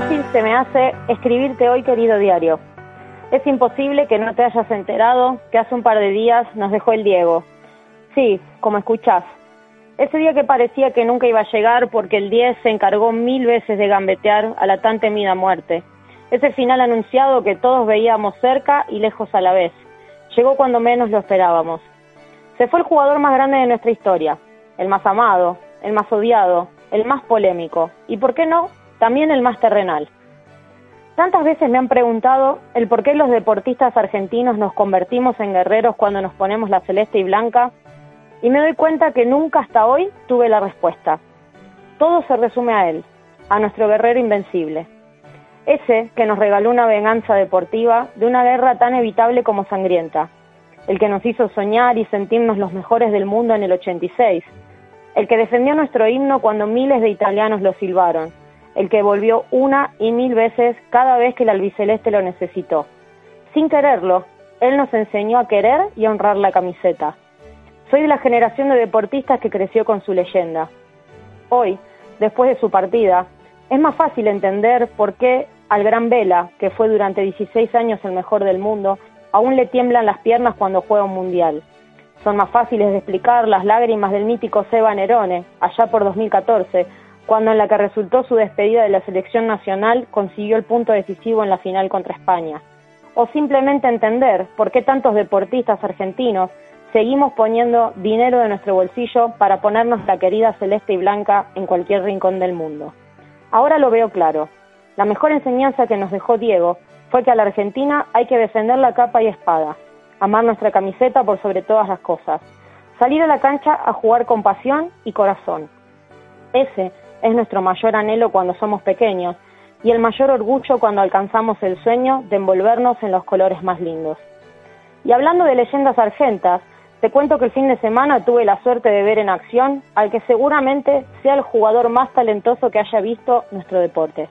difícil se me hace escribirte hoy, querido diario. Es imposible que no te hayas enterado que hace un par de días nos dejó el Diego. Sí, como escuchás. Ese día que parecía que nunca iba a llegar porque el 10 se encargó mil veces de gambetear a la tan temida muerte. Ese final anunciado que todos veíamos cerca y lejos a la vez. Llegó cuando menos lo esperábamos. Se fue el jugador más grande de nuestra historia, el más amado, el más odiado, el más polémico y, ¿por qué no?, también el más terrenal. Tantas veces me han preguntado el por qué los deportistas argentinos nos convertimos en guerreros cuando nos ponemos la celeste y blanca y me doy cuenta que nunca hasta hoy tuve la respuesta. Todo se resume a él, a nuestro guerrero invencible. Ese que nos regaló una venganza deportiva de una guerra tan evitable como sangrienta. El que nos hizo soñar y sentirnos los mejores del mundo en el 86. El que defendió nuestro himno cuando miles de italianos lo silbaron el que volvió una y mil veces cada vez que el albiceleste lo necesitó. Sin quererlo, él nos enseñó a querer y a honrar la camiseta. Soy de la generación de deportistas que creció con su leyenda. Hoy, después de su partida, es más fácil entender por qué al gran Vela, que fue durante 16 años el mejor del mundo, aún le tiemblan las piernas cuando juega un mundial. Son más fáciles de explicar las lágrimas del mítico Seba Nerone, allá por 2014, cuando en la que resultó su despedida de la selección nacional consiguió el punto decisivo en la final contra España. O simplemente entender por qué tantos deportistas argentinos seguimos poniendo dinero de nuestro bolsillo para ponernos la querida celeste y blanca en cualquier rincón del mundo. Ahora lo veo claro. La mejor enseñanza que nos dejó Diego fue que a la Argentina hay que defender la capa y espada, amar nuestra camiseta por sobre todas las cosas, salir a la cancha a jugar con pasión y corazón. Ese es nuestro mayor anhelo cuando somos pequeños y el mayor orgullo cuando alcanzamos el sueño de envolvernos en los colores más lindos. Y hablando de leyendas argentas, te cuento que el fin de semana tuve la suerte de ver en acción al que seguramente sea el jugador más talentoso que haya visto nuestro deporte.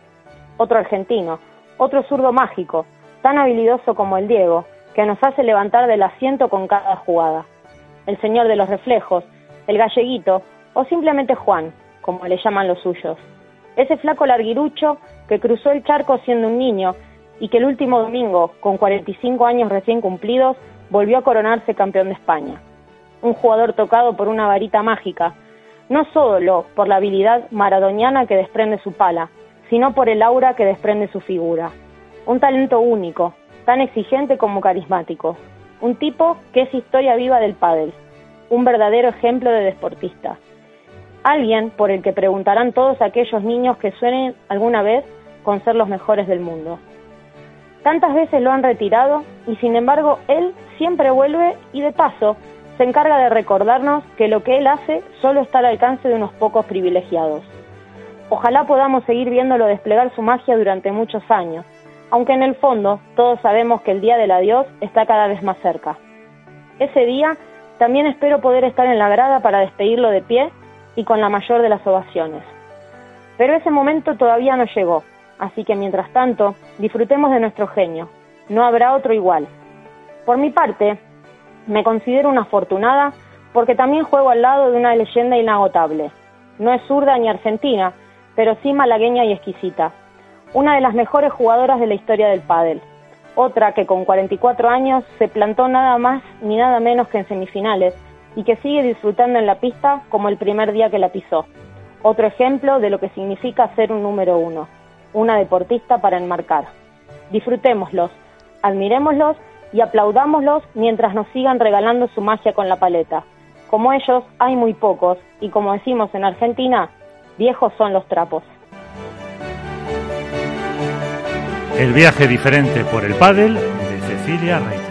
Otro argentino, otro zurdo mágico, tan habilidoso como el Diego, que nos hace levantar del asiento con cada jugada. El señor de los reflejos, el galleguito o simplemente Juan, como le llaman los suyos. Ese flaco larguirucho que cruzó el charco siendo un niño y que el último domingo, con 45 años recién cumplidos, volvió a coronarse campeón de España. Un jugador tocado por una varita mágica, no solo por la habilidad maradoniana que desprende su pala, sino por el aura que desprende su figura. Un talento único, tan exigente como carismático. Un tipo que es historia viva del pádel, un verdadero ejemplo de deportista alguien por el que preguntarán todos aquellos niños que suenen alguna vez con ser los mejores del mundo. Tantas veces lo han retirado y sin embargo él siempre vuelve y de paso se encarga de recordarnos que lo que él hace solo está al alcance de unos pocos privilegiados. Ojalá podamos seguir viéndolo desplegar su magia durante muchos años, aunque en el fondo todos sabemos que el día del adiós está cada vez más cerca. Ese día también espero poder estar en la grada para despedirlo de pie y con la mayor de las ovaciones. Pero ese momento todavía no llegó, así que mientras tanto, disfrutemos de nuestro genio. No habrá otro igual. Por mi parte, me considero una afortunada porque también juego al lado de una leyenda inagotable. No es zurda ni argentina, pero sí malagueña y exquisita. Una de las mejores jugadoras de la historia del pádel. Otra que con 44 años se plantó nada más ni nada menos que en semifinales y que sigue disfrutando en la pista como el primer día que la pisó. Otro ejemplo de lo que significa ser un número uno, una deportista para enmarcar. Disfrutémoslos, admirémoslos y aplaudámoslos mientras nos sigan regalando su magia con la paleta. Como ellos hay muy pocos y como decimos en Argentina, viejos son los trapos. El viaje diferente por el pádel de Cecilia Rey.